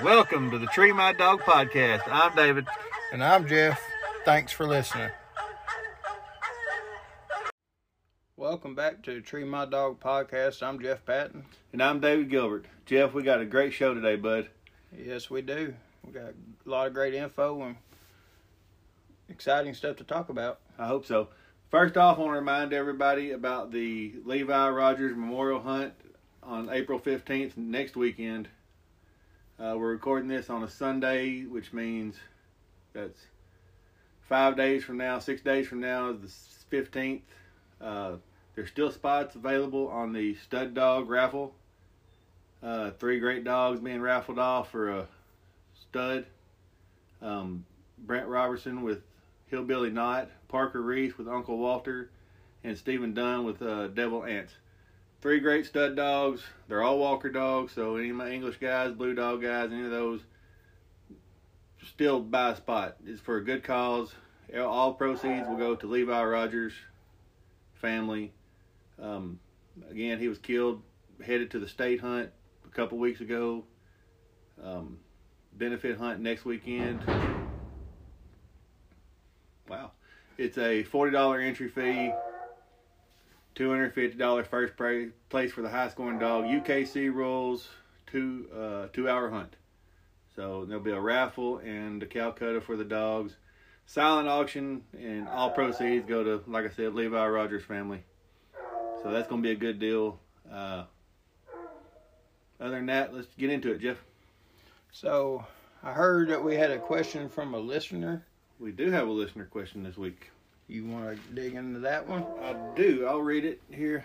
Welcome to the Tree My Dog podcast. I'm David. And I'm Jeff. Thanks for listening. Welcome back to the Tree My Dog podcast. I'm Jeff Patton. And I'm David Gilbert. Jeff, we got a great show today, bud. Yes, we do. We got a lot of great info and exciting stuff to talk about. I hope so. First off, I want to remind everybody about the Levi Rodgers Memorial Hunt on April 15th, next weekend. Uh, we're recording this on a Sunday, which means that's five days from now, six days from now is the 15th. Uh, there's still spots available on the stud dog raffle. Uh, three great dogs being raffled off for a stud. Um, Brent Robertson with Hillbilly Knot, Parker Reese with Uncle Walter, and Stephen Dunn with uh, Devil Ants. Three great stud dogs. They're all Walker dogs, so any of my English guys, Blue Dog guys, any of those, still buy a spot. It's for a good cause. All proceeds will go to Levi Rodgers family. Um, again, he was killed, headed to the state hunt a couple weeks ago. Um, benefit hunt next weekend. Wow. It's a $40 entry fee, $250 first place for the high scoring dog. UKC rules, two, uh, two hour hunt. So there'll be a raffle and a Calcutta for the dogs. Silent auction and all proceeds go to, like I said, Levi Rodgers family. So that's going to be a good deal. Uh, other than that, let's get into it, Jeff. So I heard that we had a question from a listener. We do have a listener question this week. You want to dig into that one? I do. I'll read it here.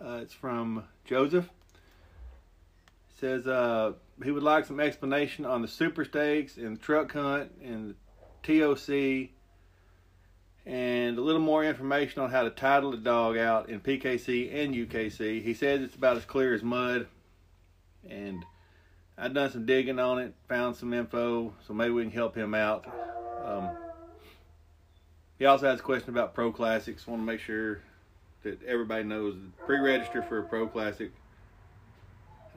Uh, it's from Joseph. It says uh, he would like some explanation on the super stakes and the truck hunt and the TOC and a little more information on how to title the dog out in PKC and UKC. He says it's about as clear as mud. And I've done some digging on it, found some info, so maybe we can help him out. Um, he also has a question about Pro Classics. Want to make sure that everybody knows pre-register for a Pro Classic.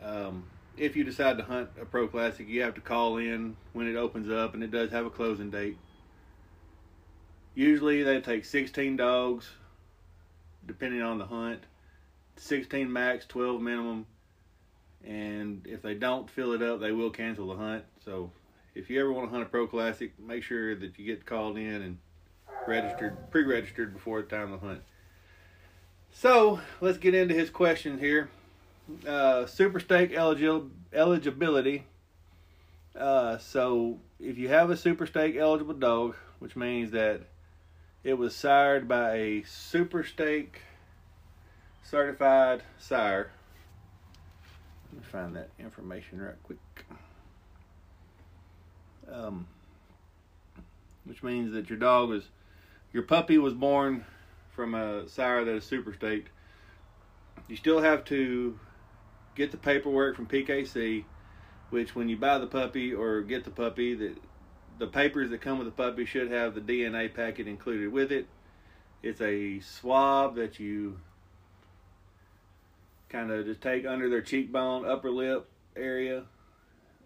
Um, if you decide to hunt a Pro Classic, you have to call in when it opens up, and it does have a closing date. Usually, they take 16 dogs, depending on the hunt. 16 max, 12 minimum, and if they don't fill it up, they will cancel the hunt. So, if you ever want to hunt a Pro Classic, make sure that you get called in and registered, pre-registered before the time of hunt. So let's get into his question here. Uh, super stake eligi- eligibility. Uh, so if you have a super stake eligible dog, which means that it was sired by a super stake certified sire. Let me find that information right quick. Um, which means that your dog was your puppy was born from a sire that is super staked, you still have to get the paperwork from PKC, which when you buy the puppy or get the puppy, that the papers that come with the puppy should have the DNA packet included with it. It's a swab that you kind of just take under their cheekbone, upper lip area,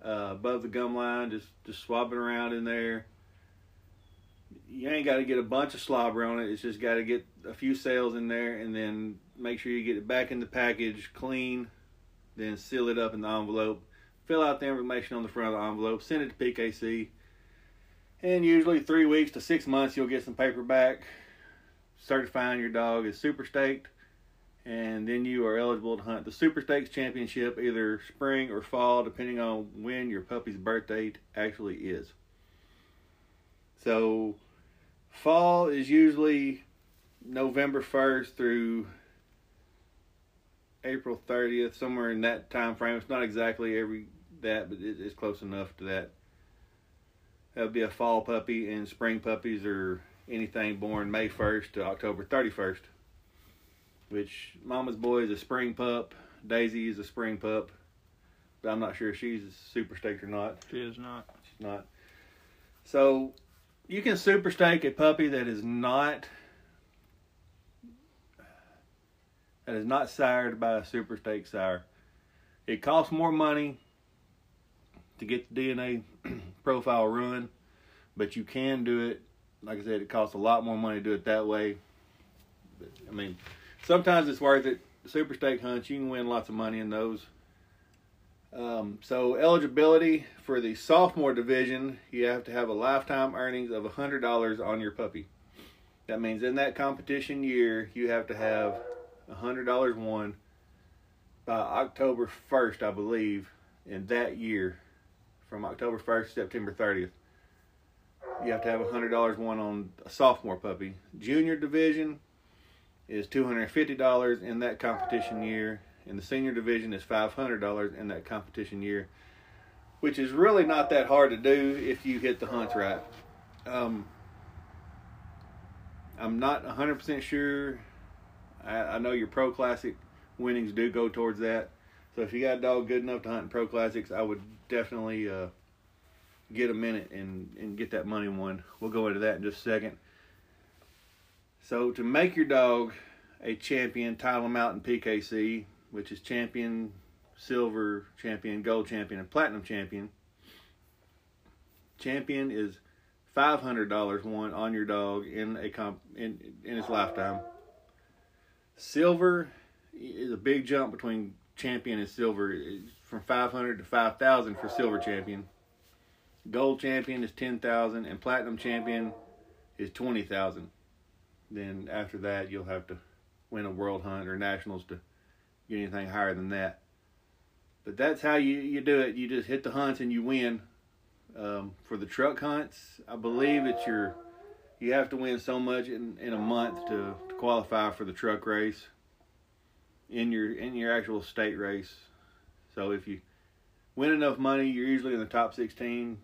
uh, above the gum line, just just swabbing around in there you ain't got to get a bunch of slobber on it. It's just got to get a few cells in there, and then make sure you get it back in the package clean. Then seal it up in the envelope. Fill out the information on the front of the envelope. Send it to PKC. And usually three weeks to six months, you'll get some paper back certifying your dog is super staked. And then you are eligible to hunt the Super Stakes Championship either spring or fall, depending on when your puppy's birth date actually is. So Fall is usually November 1st through April 30th, somewhere in that time frame. It's not exactly every that, but it's close enough to that. That would be a fall puppy, and spring puppies are anything born May 1st to October 31st. Which Mama's Boy is a spring pup, Daisy is a spring pup, but I'm not sure if she's super staked or not. She is not. She's not. So you can super stake a puppy that is not that is not sired by a super stake sire. It costs more money to get the DNA profile run, but you can do it. Like I said, it costs a lot more money to do it that way. But, I mean, sometimes it's worth it. Super stake hunts, you can win lots of money in those. Um, so eligibility for the sophomore division, you have to have a lifetime earnings of hundred dollars on your puppy. That means in that competition year, you have to have hundred dollars won by October first, I believe, in that year, from October first to September thirtieth. You have to have hundred dollars won on a sophomore puppy. Junior division is two hundred and fifty dollars in that competition year in the senior division is $500 in that competition year, which is really not that hard to do if you hit the hunts right. Um, I'm not 100% sure. I, I, know your Pro Classic winnings do go towards that. So if you got a dog good enough to hunt in Pro Classics, I would definitely uh, get a minute and, and get that money won. We'll go into that in just a second. So to make your dog a champion, title him out in PKC, which is champion, silver champion, gold champion, and platinum champion. Champion is five hundred dollars won on your dog in a comp in in its lifetime. Silver is a big jump between champion and silver. From five hundred to five thousand for silver champion. Gold champion is ten thousand, and platinum champion is twenty thousand. Then after that, you'll have to win a world hunt or nationals to get anything higher than that. But that's how you, you do it. You just hit the hunts and you win. Um, for the truck hunts, I believe it's your you have to win so much in, in a month to, to qualify for the truck race in your in your actual state race. So if you win enough money, you're usually in the top 16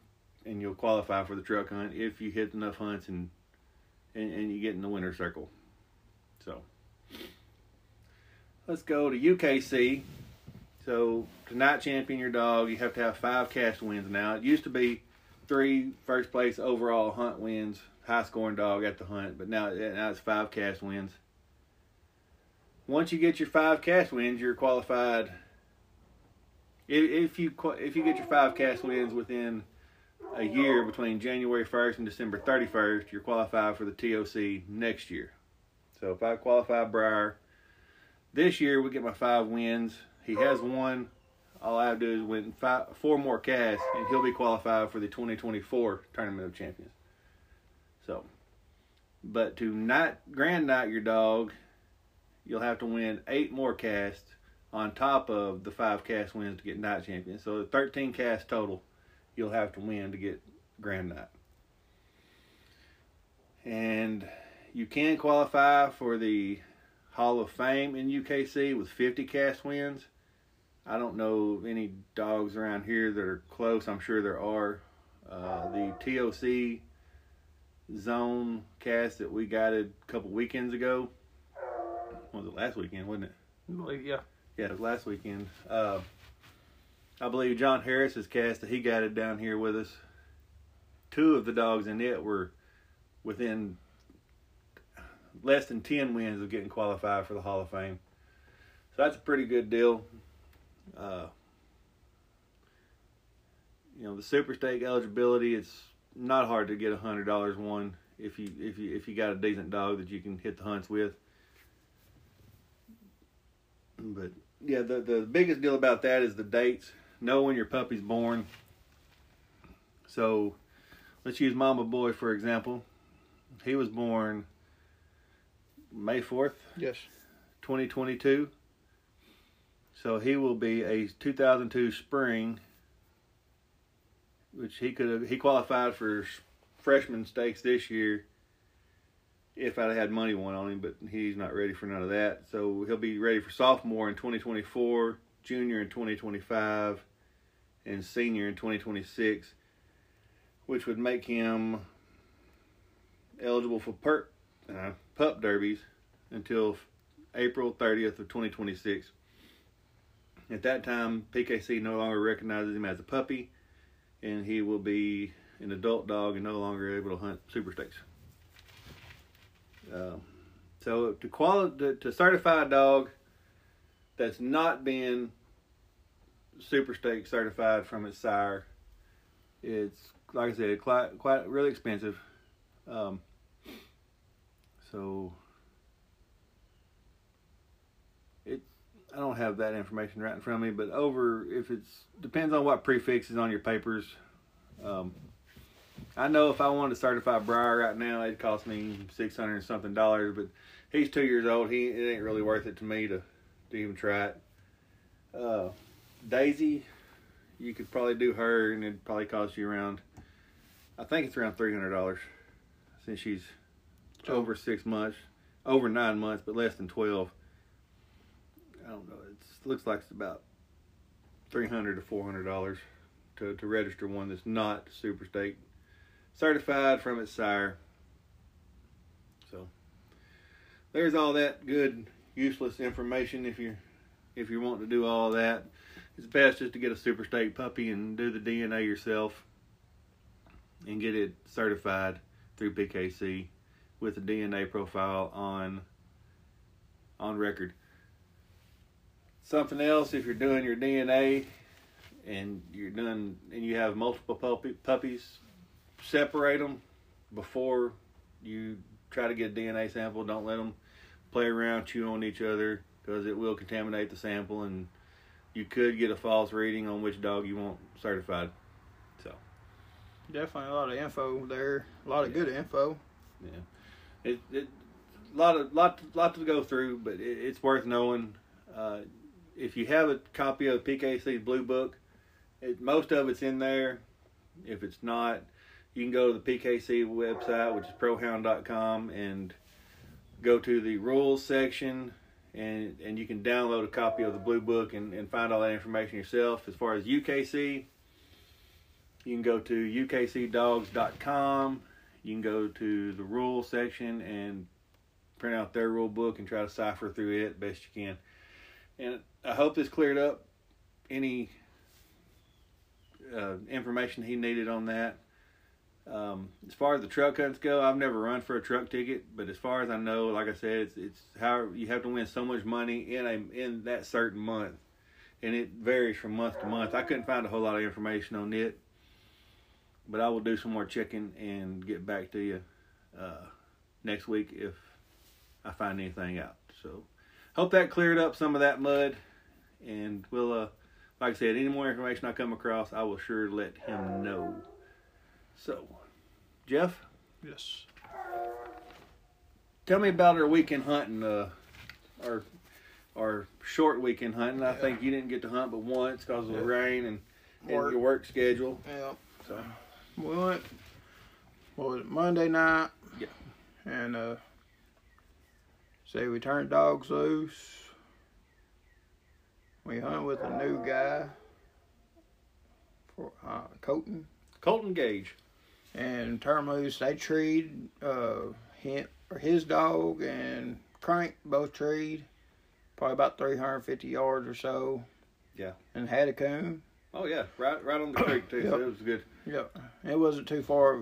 and you'll qualify for the truck hunt if you hit enough hunts and and, and you get in the winner circle. So Let's go to UKC. So to not champion your dog, you have to have five cast wins now. It used to be three first place overall hunt wins, high scoring dog at the hunt, but now, now it's five cast wins. Once you get your five cast wins, you're qualified. If you if you get your five cast wins within a year between January 1st and December 31st, you're qualified for the TOC next year. So if I qualify Briar this year we get my five wins. He has one. All I have to do is win five, four more casts, and he'll be qualified for the 2024 Tournament of Champions. So, but to not Grand Nite your dog, you'll have to win eight more casts on top of the five cast wins to get Nite Champion. So 13 casts total, you'll have to win to get Grand Nite. And you can qualify for the Hall of Fame in UKC with 50 cast wins. I don't know any dogs around here that are close. I'm sure there are. Uh, the TOC zone cast that we got a couple weekends ago. was it last weekend, wasn't it? Yeah. Yeah, it was last weekend. Uh, I believe John Harris has cast that he got it down here with us. Two of the dogs in it were within less than 10 wins of getting qualified for the Hall of Fame. So that's a pretty good deal. Uh, you know, the super stake eligibility, it's not hard to get a hundred dollars one if you if you if you got a decent dog that you can hit the hunts with. But yeah, the the biggest deal about that is the dates. Know when your puppy's born. So let's use Mama Boy for example. He was born May 4th? Yes. 2022. So he will be a 2002 spring, which he could have, he qualified for freshman stakes this year if I'd had money won on him, but he's not ready for none of that. So he'll be ready for sophomore in 2024, junior in 2025, and senior in 2026, which would make him eligible for PERT uh, pup derbies until April 30th of 2026. At that time, PKC no longer recognizes him as a puppy, and he will be an adult dog and no longer able to hunt super stakes. Um, so to quali- to, to certify a dog that's not been super stake certified from its sire, it's like I said, quite quite really expensive. Um, so it I don't have that information right in front of me, but over if it's depends on what prefix is on your papers. Um, I know if I wanted to certify Briar right now, it'd cost me six hundred something dollars, but he's two years old. He it ain't really worth it to me to to even try it. Uh, Daisy, you could probably do her, and it'd probably cost you around. I think it's around three hundred dollars, since she's over six months, over nine months, but less than twelve. I don't know. It looks like it's about three hundred to four hundred dollars to to register one that's not super stake certified from its sire. So there's all that good useless information if you if you want to do all that. It's best just to get a super stake puppy and do the DNA yourself and get it certified through PKC with a DNA profile on on record. Something else if you're doing your DNA and you're done and you have multiple puppy, puppies, separate them before you try to get a DNA sample. Don't let them play around, chew on each other because it will contaminate the sample and you could get a false reading on which dog you want certified. So, Definitely a lot of info there. A lot of good info. yeah, it it a lot of lot lot to go through, but it, it's worth knowing. Uh, if you have a copy of PKC's Blue Book, it, most of it's in there. If it's not, you can go to the PKC website, which is prohound.com, and go to the rules section, and and you can download a copy of the Blue Book and, and find all that information yourself. As far as UKC, you can go to ukcdogs.com. You can go to the rule section and print out their rule book and try to cipher through it best you can. And I hope this cleared up any uh, information he needed on that. Um, as far as the truck hunts go, I've never run for a truck ticket, but as far as I know, like I said, it's it's how you have to win so much money in a in that certain month, and it varies from month to month. I couldn't find a whole lot of information on it, but I will do some more checking and get back to you uh, next week if I find anything out. So, hope that cleared up some of that mud, and we'll, uh, like I said, any more information I come across, I will sure let him know. So, Jeff, Yes. tell me about our weekend hunting, uh, our our short weekend hunting. I Yeah. think you didn't get to hunt but once because of the rain and, and Work. your work schedule. Yeah. So, We went. What was it? Monday night. Yeah. And uh. Say we turned dogs loose. We hunted with a new guy. For uh, Colton. Colton Gage. and turn loose. They treed uh, him or his dog and Crank both treed, probably about 350 yards or so. Yeah. And had a coon. Oh yeah, right right on the creek too. So Yep. it was good. Yep. It wasn't too far.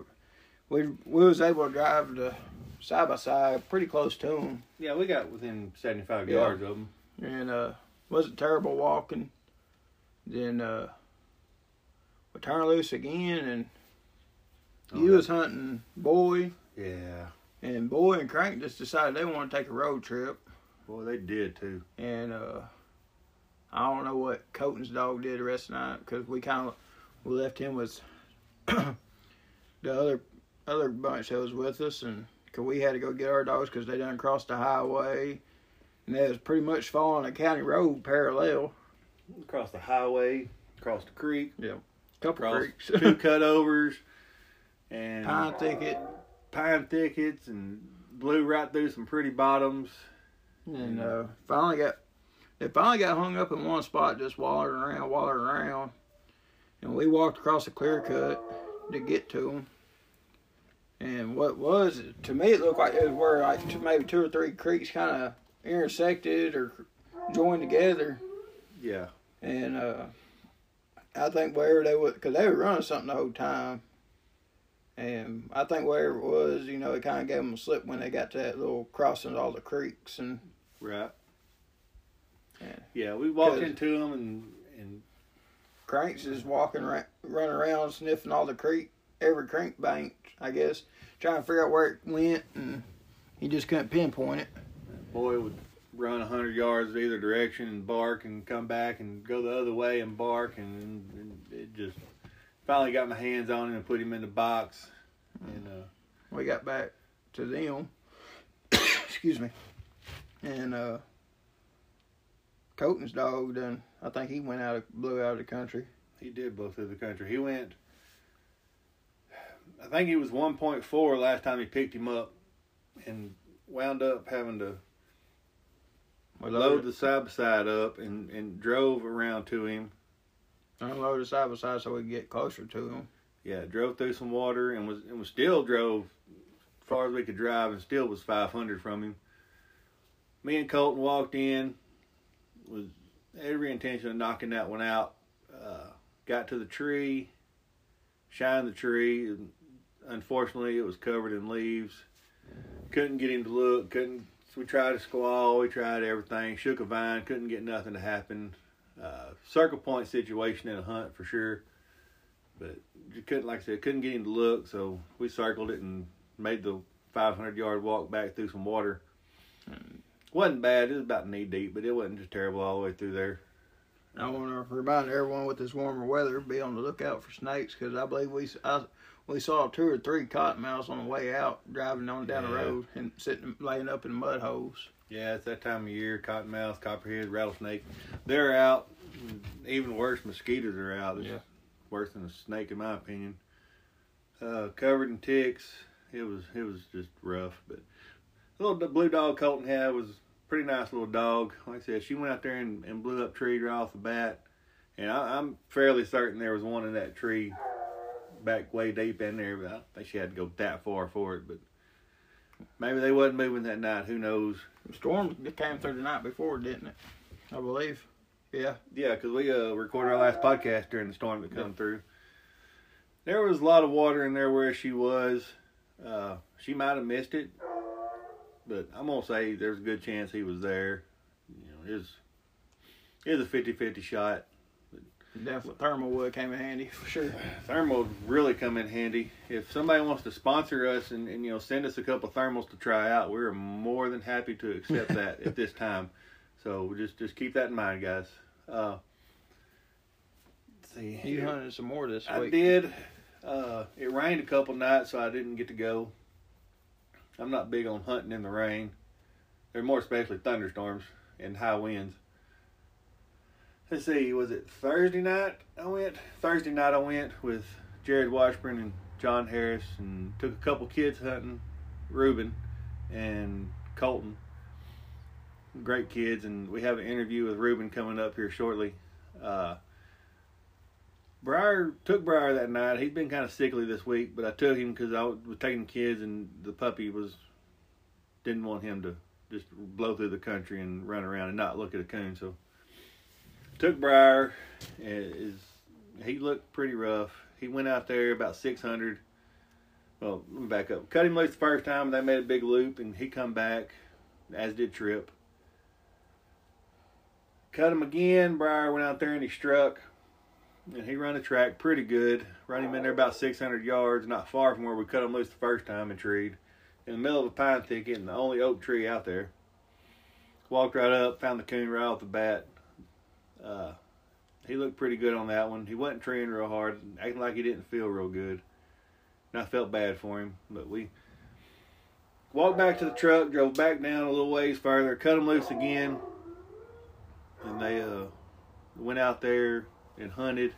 We we was able to drive the side by side pretty close to them. Yeah, we got within seventy five Yeah. yards of them. and uh, wasn't terrible walking. Then uh, we turned loose again, and Oh, that- was hunting boy, Yeah. and boy and Crank just decided they want to take a road trip. Boy, they did too. and uh, I don't know what Colton's dog did the rest of the night because we kind of we left him with the other other bunch that was with us, and cause we had to go get our dogs because they done crossed the highway, and they was pretty much following a county road parallel. Across the highway, across the creek, Couple across creeks, two cutovers, and pine thicket, pine thickets, and blew right through some pretty bottoms. and uh, finally got they finally got hung up in one spot, just wandering around, wandering around, and we walked across a clear cut to get to them. And what was it to me, it looked like it was where like two, maybe two or three creeks kind of intersected or joined together. Yeah. And uh, I think wherever they would, because they were running something the whole time. And I think wherever it was, you know, it kind of gave them a slip when they got to that little crossing of all the creeks. And Right. Yeah. We walked into them and and Crank's is walking ra- running around sniffing all the creek every creek bank, I guess, trying to figure out where it went, and he just couldn't pinpoint it. Boy would run hundred yards either direction and bark and come back and go the other way and bark and, and it just finally got my hands on him and put him in the box and uh, We got back to them. Excuse me, and uh, Colton's dog done. I think he went out of blew out of the country. he did blow through the country. He went. I think he was 1.4 last time he picked him up, and wound up having to We load loaded, the side by side up and, and drove around to him. unloaded the side by side so we could get closer to him. Yeah, drove through some water and was and was still drove as far as we could drive and still was 500 from him. Me and Colton walked in with every intention of knocking that one out. Uh, got to the tree, shined the tree. And unfortunately, it was covered in leaves. Couldn't get him to look. Couldn't. We tried to squall. We tried everything. Shook a vine. Couldn't get nothing to happen. Uh, circle point situation in a hunt for sure. But you couldn't, like I said, couldn't get him to look. So we circled it and made the 500 yard walk back through some water. Wasn't bad. It was about knee deep, but it wasn't just terrible all the way through there. I want to remind everyone with this warmer weather, be on the lookout for snakes because I believe we I, we saw two or three cottonmouths on the way out driving on down the road and sitting laying up in mud holes. Yeah, it's that time of year. Cottonmouth, copperhead, rattlesnake. They're out. Even worse, mosquitoes are out. It's Yeah. worse than a snake, in my opinion. Uh, covered in ticks. It was it was just rough. But little blue dog Colton had was a pretty nice little dog. Like I said, she went out there and, and blew up tree right off the bat. And I, I'm fairly certain there was one in that tree back way deep in there. But I think she had to go that far for it. But maybe they wasn't moving that night. Who knows? The storm came through the night before, didn't it? I believe. Yeah. Yeah, because we uh, recorded our last podcast during the storm that come through. There was a lot of water in there where she was. Uh, she might have missed it, but I'm gonna say there's a good chance he was there. You know, it was a 50-50 shot. Definitely thermal would came in handy for sure. Thermal would really come in handy. If somebody wants to sponsor us and, and you know send us a couple thermals to try out, we're more than happy to accept that at this time. So just just keep that in mind, guys. Uh, see. You hunted some more this week. I did. Uh, it rained a couple nights, so I didn't get to go. I'm not big on hunting in the rain. They're more especially thunderstorms and high winds. Let's see, was it Thursday night I went? Thursday night I went with Jared Washburn and John Harris and took a couple kids hunting, Reuben and Colton. Great kids, and we have an interview with Reuben coming up here shortly. Uh, Briar took Briar that night. He's been kind of sickly this week, but I took him because I was taking kids, and the puppy was didn't want him to just blow through the country and run around and not look at a coon. So took Briar. Is he looked pretty rough. He went out there about six hundred. Well, let me back up. Cut him loose the first time. They made a big loop, and he come back, as did Trip. Cut him again. Briar went out there and he struck and he run the track pretty good. Run him in there about 600 yards, not far from where we cut him loose the first time and treed. In the middle of a pine thicket and the only oak tree out there. Walked right up, found the coon right off the bat. Uh, he looked pretty good on that one. He wasn't treeing real hard, acting like he didn't feel real good. And I felt bad for him, but we walked back to the truck, drove back down a little ways further, cut him loose again, and they uh, went out there and hunted.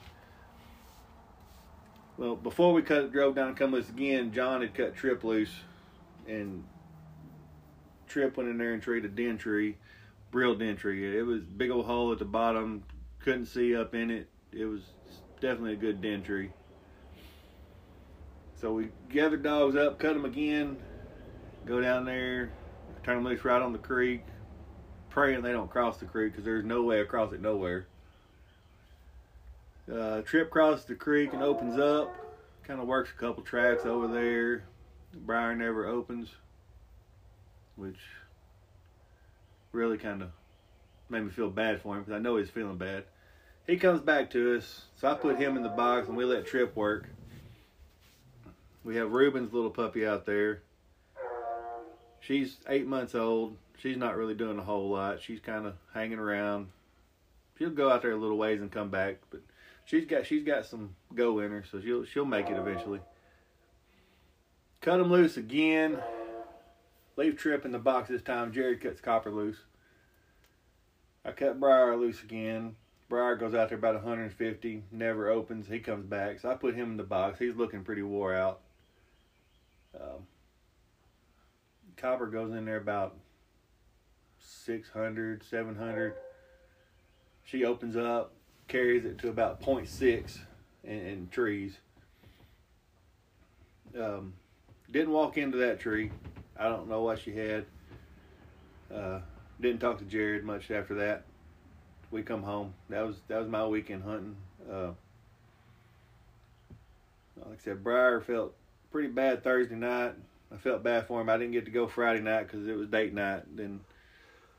Well, before we cut, drove down loose again, John had cut Trip loose, and Trip went in there and treated den tree, real den tree. It was big old hole at the bottom, couldn't see up in it. It was definitely a good den tree. So we gathered dogs up, cut them again, go down there, turn them loose right on the creek, praying they don't cross the creek because there's no way across it nowhere. Uh, trip crosses the creek and opens up. Kind of works a couple tracks over there. Briar never opens, which really kind of made me feel bad for him because I know he's feeling bad. he comes back to us. So I put him in the box and we let Trip work. We have Reuben's little puppy out there. She's eight months old. She's not really doing a whole lot. She's kind of hanging around. She'll go out there a little ways and come back, but she's got she's got some go in her, so she'll she'll make it eventually. Cut them loose again. Leave Trip in the box this time. Jerry cuts Copper loose. I cut Briar loose again. Briar goes out there about 150, never opens. He comes back, so I put him in the box. He's looking pretty wore out. Um, Copper goes in there about 600, 700. She opens up, carries it to about 0.6 in, in trees. Um, didn't walk into that tree. I don't know what she had. Uh, didn't talk to Jared much after that. We come home. That was that was my weekend hunting. Uh, like I said, Briar felt pretty bad Thursday night. I felt bad for him. I didn't get to go Friday night because it was date night. Then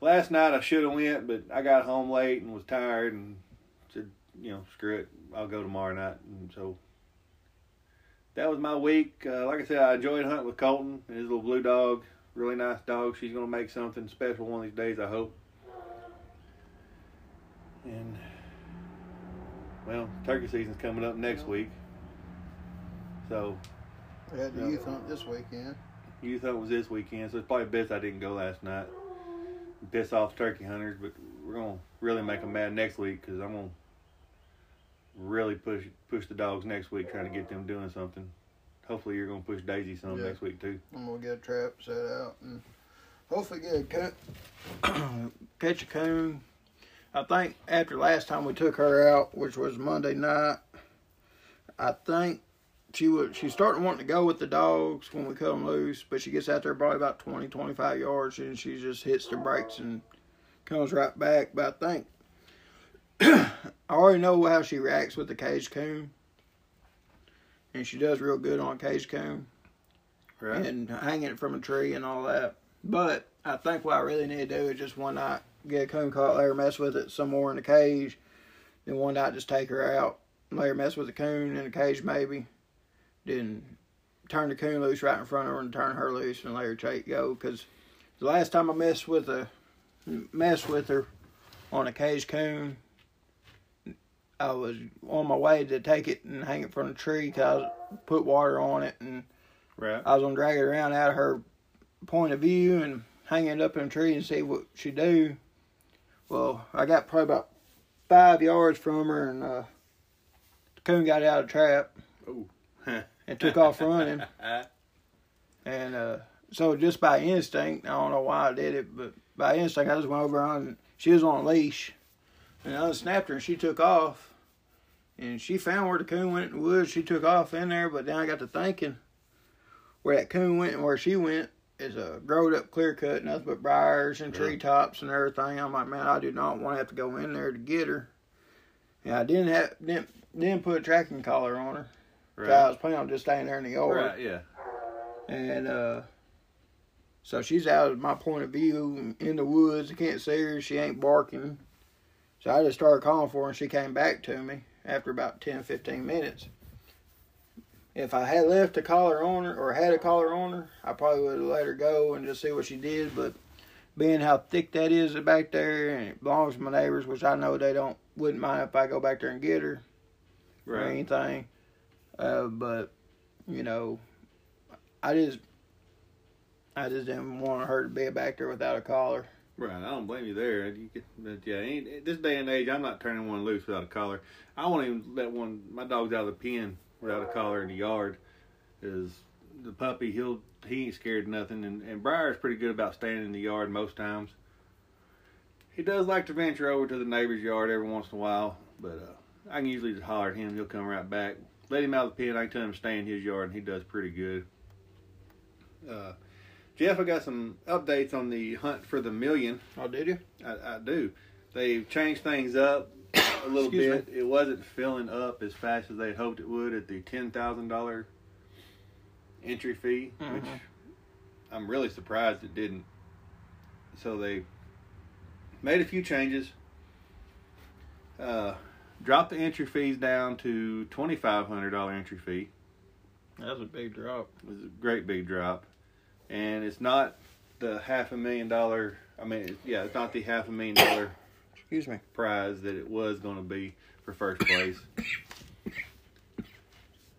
last night I should have went, but I got home late and was tired and you know, screw it, I'll go tomorrow night. And so that was my week. Uh, like I said, I enjoyed hunting with Colton and his little blue dog. Really nice dog. She's gonna make something special one of these days, I hope. And well, turkey season's coming up next week. So We had the Yeah. youth hunt this weekend. youth hunt was this weekend, so it's probably best I didn't go last night. Piss off turkey hunters, but we're gonna really make them mad next week because I'm gonna really push push the dogs next week, trying to get them doing something. Hopefully, you're gonna push Daisy some Yeah. next week too. I'm gonna get a trap set out and hopefully get a coon, catch a coon. I think after last time we took her out, which was Monday night, I think she was she's starting wanting to go with the dogs when we cut them loose, but she gets out there probably about 20, 25 yards and she just hits the brakes and comes right back. But I think I already know how she reacts with the cage coon, and she does real good on a cage coon Right. and hanging it from a tree and all that. But I think what I really need to do is just one night get a coon caught, let her mess with it some more in the cage. Then one night just take her out, let her mess with the coon in the cage maybe. Then turn the coon loose right in front of her and turn her loose and let her take go. Because the last time I messed with a mess with her on a cage coon, I was on my way to take it and hang it from a tree because I put water on it and right. I was gonna drag it around out of her point of view and hang it up in a tree and see what she'd do. Well, I got probably about five yards from her and uh, the coon got out of the trap Ooh. and took off running. And uh, so just by instinct, I don't know why I did it, but by instinct, I just went over on. She was on a leash, and I unsnapped her, and she took off. And she found where the coon went in the woods. She took off in there, but then I got to thinking, where that coon went and where she went is a growed up clear cut, nothing but briars and Yeah. treetops and everything. I'm like, man, I do not want to have to go in there to get her. And I didn't have didn't didn't put a tracking collar on her. 'cause I was planning on just staying there in the yard. Right. Yeah. And uh so she's out of my point of view in the woods. I can't see her. She ain't barking. So I just started calling for her and she came back to me after about 10, 15 minutes. If I had left a collar on her or had a collar on her, I probably would have let her go and just see what she did. But being how thick that is back there and it belongs to my neighbors, which I know they don't wouldn't mind if I go back there and get her or anything. Uh, but you know, I just I just didn't want her to be back there without a collar. Right, I don't blame you there. You get, but yeah, this day and age, I'm not turning one loose without a collar. I won't even let one. My dog's out of the pen without a collar in the yard. Is the puppy? He'll he ain't scared of nothing, and and Briar's pretty good about staying in the yard most times. He does like to venture over to the neighbor's yard every once in a while, but uh, I can usually just holler at him. He'll come right back. Let him out of the pen. I can tell him to stay in his yard, and he does pretty good. Uh, Jeff, I got some updates on the hunt for the million. Oh, did you? I, I do. They've changed things up a little Excuse bit. It wasn't filling up as fast as they hoped it would at the ten thousand dollar entry fee, which Mhm. I'm really surprised it didn't. So they made a few changes. Uh, dropped the entry fees down to twenty five hundred dollar entry fee. That's a big drop. It was a great big drop, and it's not the half a million dollar. I mean, yeah, it's not the half a million dollar Excuse me. prize that it was going to be for first place.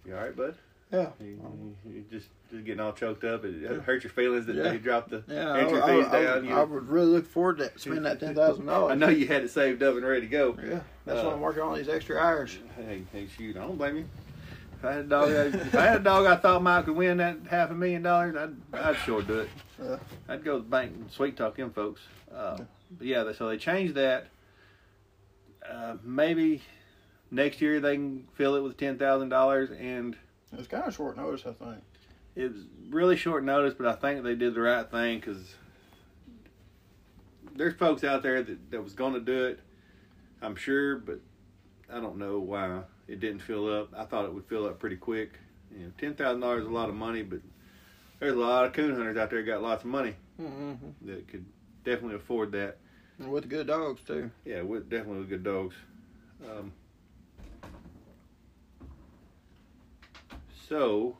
You all right, bud? Yeah. You, you- you just just getting all choked up. It hurt your feelings that Yeah. they dropped the Yeah, entry I, fees I, I, down. I would really look forward to spending that ten thousand dollars. I know you had it saved up and ready to go. Yeah, that's Uh, why I'm working on these extra hours. Hey, hey, shoot! I don't blame you. If I had a dog, if I had a dog, I thought Mike could win that half a million dollars. I'd, I'd sure do it. Yeah. I'd go to the bank and sweet talk them folks. Uh, but yeah, so they changed that. Uh, maybe next year they can fill it with ten thousand dollars, and It was kind of short notice, I think. it was really short notice. But I think they did the right thing because there's folks out there that, that was going to do it. I'm sure, but I don't know why it didn't fill up. I thought it would fill up pretty quick. You know, ten thousand dollars is a lot of money, but there's a lot of coon hunters out there that got lots of money Mm-hmm. that could definitely afford that. And with good dogs too. Yeah, with definitely with good dogs. Um, so,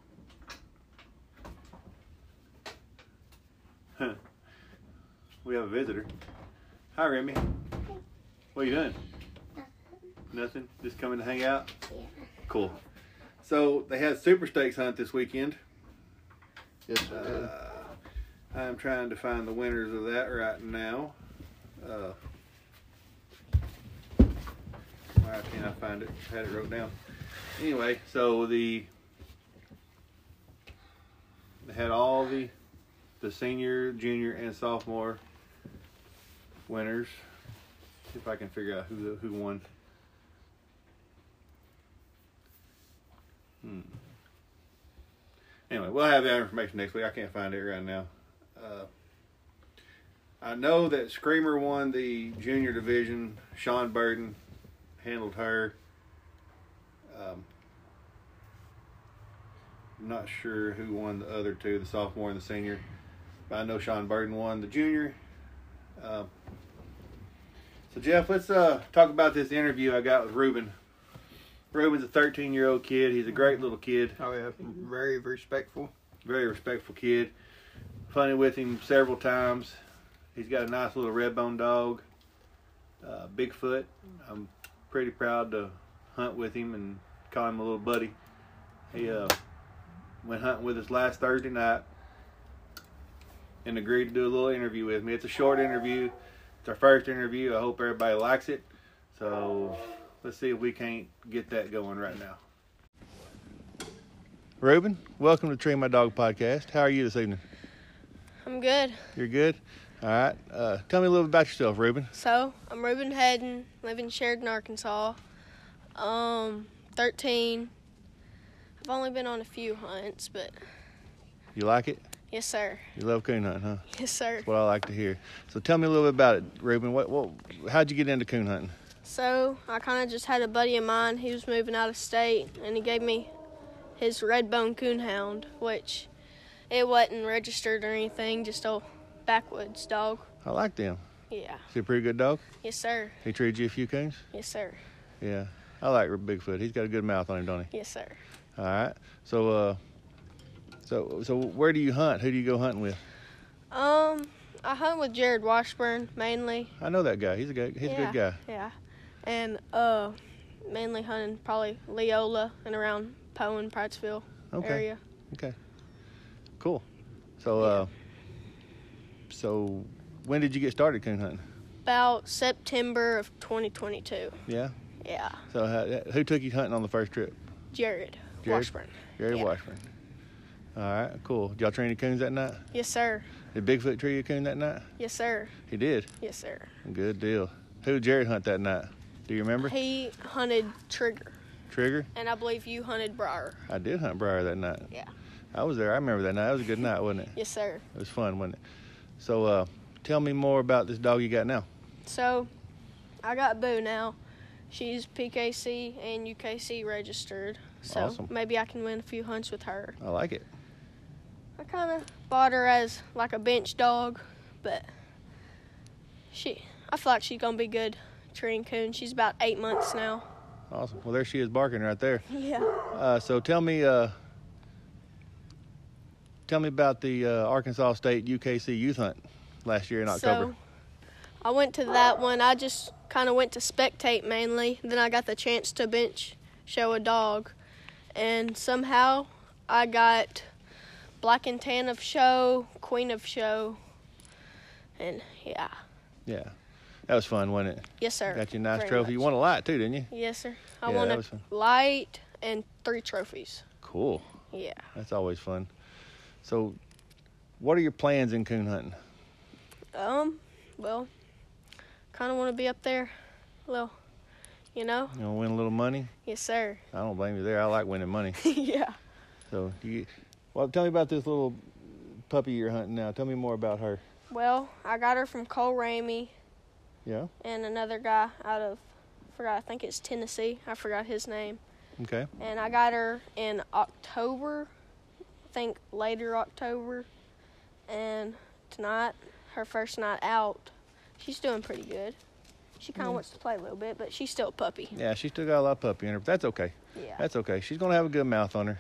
we have a visitor. Hi, Remi. What are you doing? Nothing. Just coming to hang out. Cool. So they had Super Stakes hunt this weekend. Yes, Uh, I'm trying to find the winners of that right now. Uh, why can't I find it? I had it wrote down. Anyway, so the they had all the the senior, junior, and sophomore winners. See if I can figure out who who won. Hmm. Anyway, we'll have that information next week. I can't find it right now. Uh, I know that Screamer won the junior division. Sean Burden handled her. Um, I'm not sure who won the other two, the sophomore and the senior. But I know Sean Burden won the junior. Um, so Jeff, let's uh, talk about this interview I got with Reuben. Reuben's a 13 year old kid. He's a great little kid Oh yeah, very respectful. very respectful kid. Hunted with him several times. He's got a nice little red bone dog, uh, Bigfoot. I'm pretty proud to hunt with him and call him a little buddy. He uh, went hunting with us last Thursday night and agreed to do a little interview with me. It's a short interview. It's our first interview. I hope everybody likes it. So let's see if we can't get that going right now. Reuben, welcome to Tree My Dog podcast. How are you this evening? I'm good. You're good? All right. Uh, tell me a little bit about yourself, Reuben. So, I'm Reuben Hedden, live in Sheridan, Arkansas. Um, 13. I've only been on a few hunts, but You like it? yes, sir. You love coon hunting, huh? Yes, sir. That's what I like to hear. So tell me a little bit about it, Reuben. What, what, how'd you get into coon hunting? So, I kind of just had a buddy of mine. He was moving out of state, and he gave me his red bone coonhound, which it wasn't registered or anything, just a backwoods dog. I like them. Yeah. Is he a pretty good dog? Yes, sir. He treated you a few coons? Yes, sir. Yeah. I like Bigfoot. He's got a good mouth on him, don't he? Yes, sir. All right. So, uh, so, so where do you hunt? Who do you go hunting with? Um, I hunt with Jared Washburn mainly. I know that guy. He's a good, he's a good guy. Yeah, and uh, mainly hunting probably Leola and around Poe and Prattsville Okay. area. Cool. So, uh, so when did you get started coon hunting? About September of 2022. Yeah. Yeah, So, uh, who took you hunting on the first trip? Jared, Jared? Washburn. Gary Yeah. Washburn. All right, cool. Did y'all train any coons that night? Yes, sir. Did Bigfoot tree a coon that night? Yes, sir. He did. Yes, sir. Good deal. Who did Jared hunt that night? Do you remember? He hunted Trigger, Trigger? and I believe you hunted Briar. I did hunt Briar that night. Yeah. I was there. I remember that night. That was a good night, wasn't it? Yes, sir. It was fun, wasn't it? So, uh, tell me more about this dog you got now. So, I got Boo now. She's PKC and UKC registered. So Awesome. maybe I can win a few hunts with her. I like it. I kind of bought her as like a bench dog, but she, I feel like she's gonna be good treeing coon. She's about eight months now. Awesome. Well, there she is barking right there. Yeah. Uh, so tell me, uh, tell me about the uh, Arkansas State UKC youth hunt last year in October. So I went to that one. I just kind of went to spectate mainly. Then I got the chance to bench show a dog, and somehow I got black and tan of show, queen of show, and yeah, yeah, that was fun, wasn't it? yes sir. Got you a nice Very trophy. You won a lot too, didn't you? Yes sir. I Yeah, won a light and three trophies. Cool. Yeah. That's always fun. So, what are your plans in coon hunting? Um. Well, kind of want to be up there. a little, you know. You want to win a little money? Yes sir. I don't blame you there. I like winning money. yeah. So, you, well, tell me about this little puppy you're hunting now. Tell me more about her. Well, I got her from Cole Ramey Yeah. and another guy out of forgot I think it's Tennessee. I forgot his name. Okay. And I got her in October. I think later October. And tonight, her first night out, she's doing pretty good. She kind of Mm. wants to play a little bit, but she's still a puppy. Yeah, she still got a lot of puppy in her, but that's okay. Yeah. That's okay. She's gonna have a good mouth on her.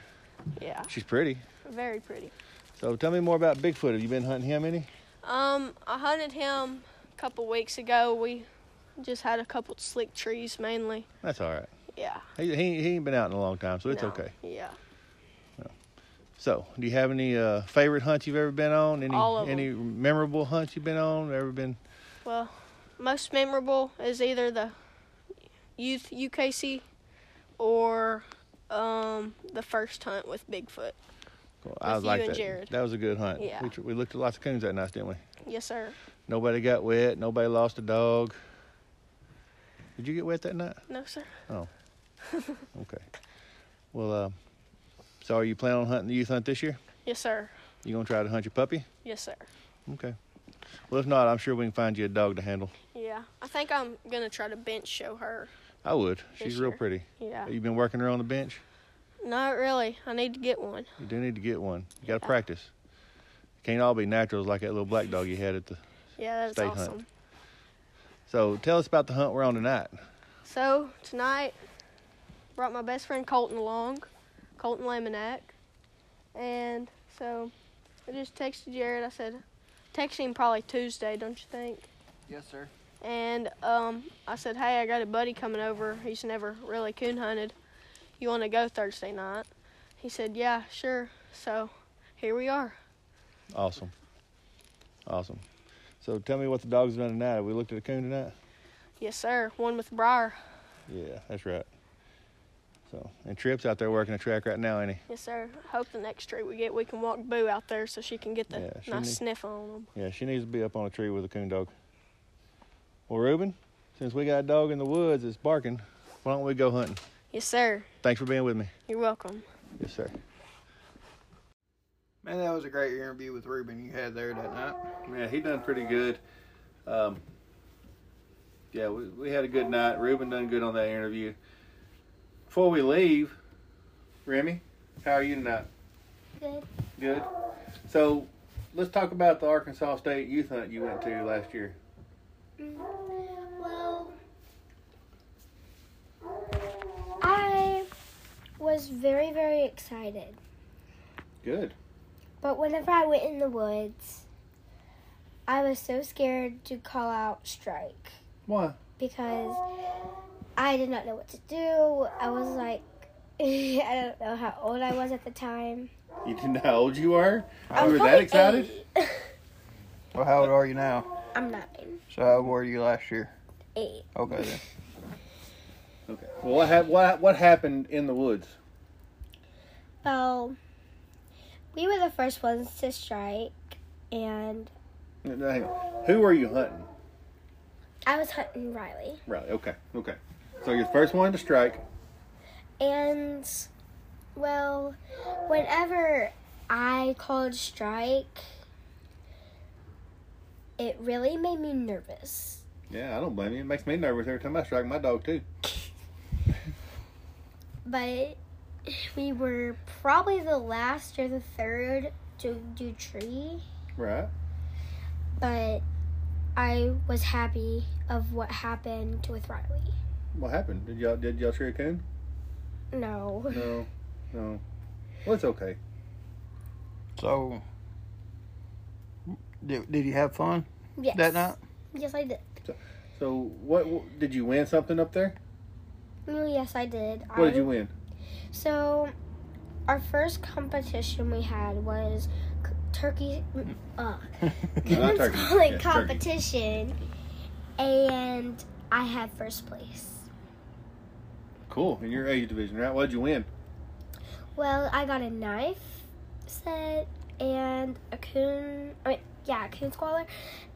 Yeah. She's pretty. Very pretty. So tell me more about Bigfoot. Have you been hunting him any? Um, I hunted him a couple weeks ago. We just had a couple slick trees mainly. That's all right. Yeah. He, he, he ain't been out in a long time, so it's No, okay. Yeah. So, do you have any uh, favorite hunts you've ever been on? Any All of any memorable hunts you've been on? Ever been? Well, most memorable is either the youth UKC or um, the first hunt with Bigfoot. Well, I With like and that. Jared. That was a good hunt. Yeah. We, we looked at lots of coons that night, didn't we? Yes, sir. Nobody got wet. Nobody lost a dog. Did you get wet that night? No, sir. Oh. okay. Well, uh, so are you planning on hunting the youth hunt this year? Yes, sir. You gonna try to hunt your puppy? Yes, sir. Okay. Well, if not, I'm sure we can find you a dog to handle. Yeah. I think I'm gonna try to bench show her. I would. She's real year. pretty. Yeah. You been working her on the bench? Not really. I need to get one. You do need to get one. You got to Yeah. practice. Can't all be naturals like that little black dog you had at the. Yeah, that's State hunt. awesome. So tell us about the hunt we're on tonight. So tonight, brought my best friend Colton along, Colton Lemonak, and so I just texted Jared. I said, text him probably Tuesday, don't you think? Yes, sir. And um, I said, hey, I got a buddy coming over. He's never really coon hunted. You want to go Thursday night? He said, yeah, sure. So here we are. Awesome. Awesome. So tell me what the dog's done tonight. Have we looked at a coon tonight? Yes, sir. One with Briar. Yeah, that's right. So and Trip's out there working a track right now, ain't he? Yes, sir. Hope the next tree we get, we can walk Boo out there so she can get the Yeah, nice need- sniff on him. Yeah, she needs to be up on a tree with a coon dog. Well, Reuben, since we got a dog in the woods that's barking, why don't we go hunting? Yes, sir. Thanks for being with me. You're welcome. Yes, sir. Man, that was a great interview with Reuben you had there that night. Yeah, he done pretty good. Um, yeah, we, we had a good night. Reuben done good on that interview. Before we leave, Remi, how are you tonight? Good. Good. So, let's talk about the Arkansas State youth hunt you went to last year. Well, I was very, very excited. Good. But whenever I went in the woods, I was so scared to call out strike Why? because I did not know what to do. I was like, I don't know how old I was at the time. You didn't know how old you were? I You was were that excited? Eight. Well, how old are you now? I'm nine. So how old were you last year? Eight. Okay then. Okay. Well, what, hap- what, what happened in the woods? Well, we were the first ones to strike, and hang on. Who were you hunting? I was hunting Riley. Right. Okay. Okay. So you're the first one to strike. And, well, whenever I called strike, it really made me nervous. Yeah, I don't blame you. It makes me nervous every time I strike my dog too. But we were probably the last or the third to do tree, Right. but I was happy of what happened with Riley. What happened? Did y'all did y'all tree a coon? No. No, no. Well, it's okay. So, did, did you have fun Yes. that night? Yes, I did. So, what, what did you win something up there? Oh, yes, I did. What I, did you win? So, our first competition we had was turkey. Uh, coon turkey. Yeah, turkey. competition, and I had first place. Cool. In your age division, right? What'd you win? Well, I got a knife set and a coon. I mean, yeah, a coon squaller,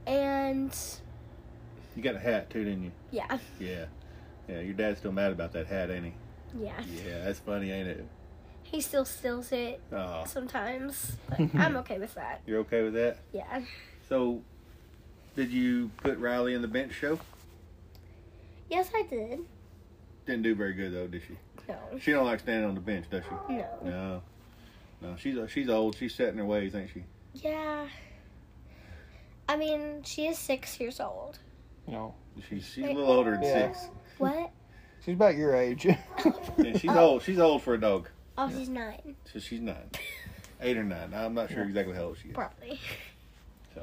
and You got a hat too, didn't you? yeah, Yeah. Yeah. Your dad's still mad about that hat, ain't he? Yeah. Yeah, that's funny, ain't it? He still steals it Oh, sometimes, but I'm okay with that. you're okay with that? Yeah. So, did you put Riley in the bench show? Yes, I did. Didn't do very good though, did she? No. She don't like standing on the bench, does she? No. No. No, she's she's old. She's set in her ways, ain't she? Yeah. I mean, she is six years old. No. She's she's a little older than Yeah. six. What? She's about your age. Yeah, she's Oh. old. She's old for a dog. Oh, she's nine, So she's nine, eight or nine. I'm not sure exactly how old she is. probably. So,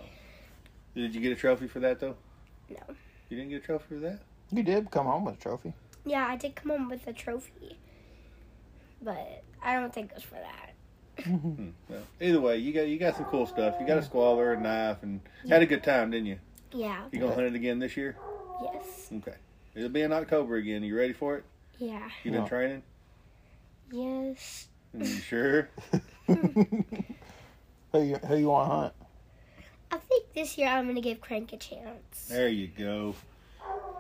did you get a trophy for that though? No. You didn't get a trophy for that? you did come home with a trophy. Yeah, I did come home with a trophy, but I don't think it was for that. Hmm. Well, either way, you got you got some cool stuff. You got a squaller, a knife, and had a good time, didn't you? Yeah. You gonna hunt it again this year? Yes. Okay. It'll be in October again. You ready for it? Yeah. You been Yeah. training? Yes. You sure? who you who you want to hunt? I think this year I'm gonna give Crank a chance. There you go.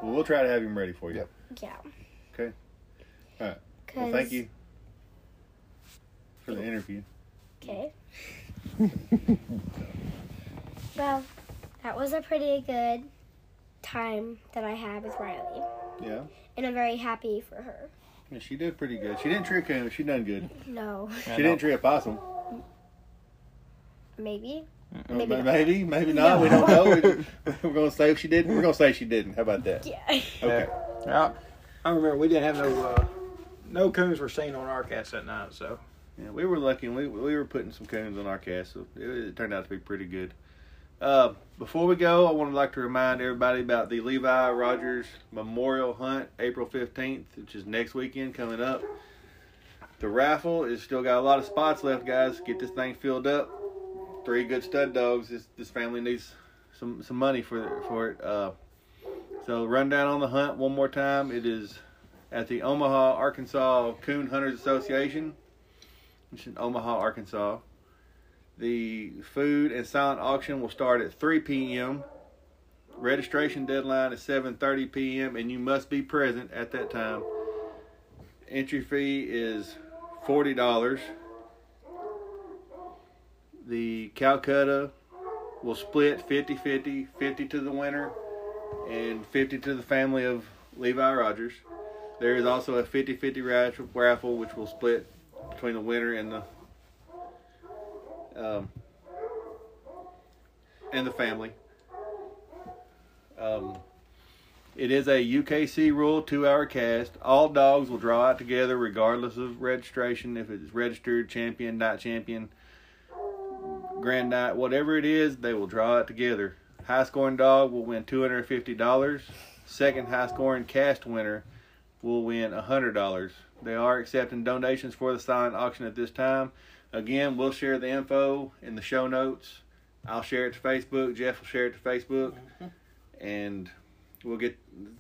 Well, we'll try to have him ready for you. Yep. Yeah. Okay. All right. Well, 'Cause- thank you for the interview. Okay. well, that was a pretty good time that I have with Riley, Yeah. and I'm very happy for her. yeah she did pretty good. She didn't tree a. She done good. No, She didn't tree a possum. maybe. Maybe ma- maybe, maybe not. We don't know. We- We're gonna say she didn't. We're gonna say she didn't. How about that? Yeah. Okay. Yeah. I remember we didn't have no uh, no coons were seen on our cast that night. So Yeah, we were lucky. and We we were putting some coons on our cast, so it, it turned out to be pretty good. Uh, before we go, I would like to remind everybody about the Levi Rodgers Memorial Hunt, April fifteenth, which is next weekend coming up. The raffle is still got a lot of spots left, guys. Get this thing filled up. Three good stud dogs. This this family needs some some money for for it. Uh, so run down on the hunt one more time. It is at the Omaha, Arkansas Coon Hunters Association. It's in Omaha, Arkansas. The food and silent auction will start at 3 p.m. Registration deadline is 7:30 p.m. and you must be present at that time. Entry fee is forty dollars. The Calcutta will split 50-50, 50 to the winner and 50 to the family of Levi Rodgers. There is also a 50-50 raffle, raffle which will split between the winner and the um, and the family. Um, it is a UKC rule two hour cast. All dogs will draw out together regardless of registration. If it's registered champion, Nite Champion, Grand Nite, whatever it is, they will draw it together. High scoring dog will win $250. Second high scoring cast winner will win $100. They are accepting donations for the silent auction at this time. Again, we'll share the info in the show notes. I'll share it to Facebook. Jeff will share it to Facebook, and we'll get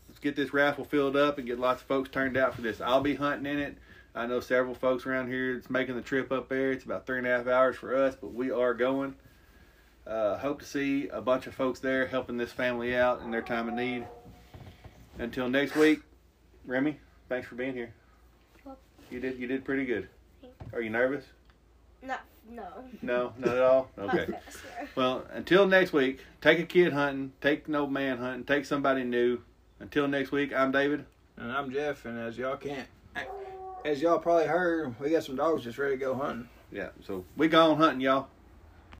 let's get this raffle filled up and get lots of folks turned out for this. I'll be hunting in it. I know several folks around here that's making the trip up there. It's about three and a half hours for us, but we are going. Uh, hope to see a bunch of folks there helping this family out in their time of need. Until next week, Remi, thanks for being here. You did you did pretty good. Are you nervous? No, no. No, not at all. Okay. Not fast, no. Well, until next week, take a kid hunting, take an old man hunting, take somebody new. Until next week, I'm David. and I'm Jeff, and as y'all can't, as y'all probably heard, we got some dogs just ready to go hunting. Yeah, so we gone hunting, y'all.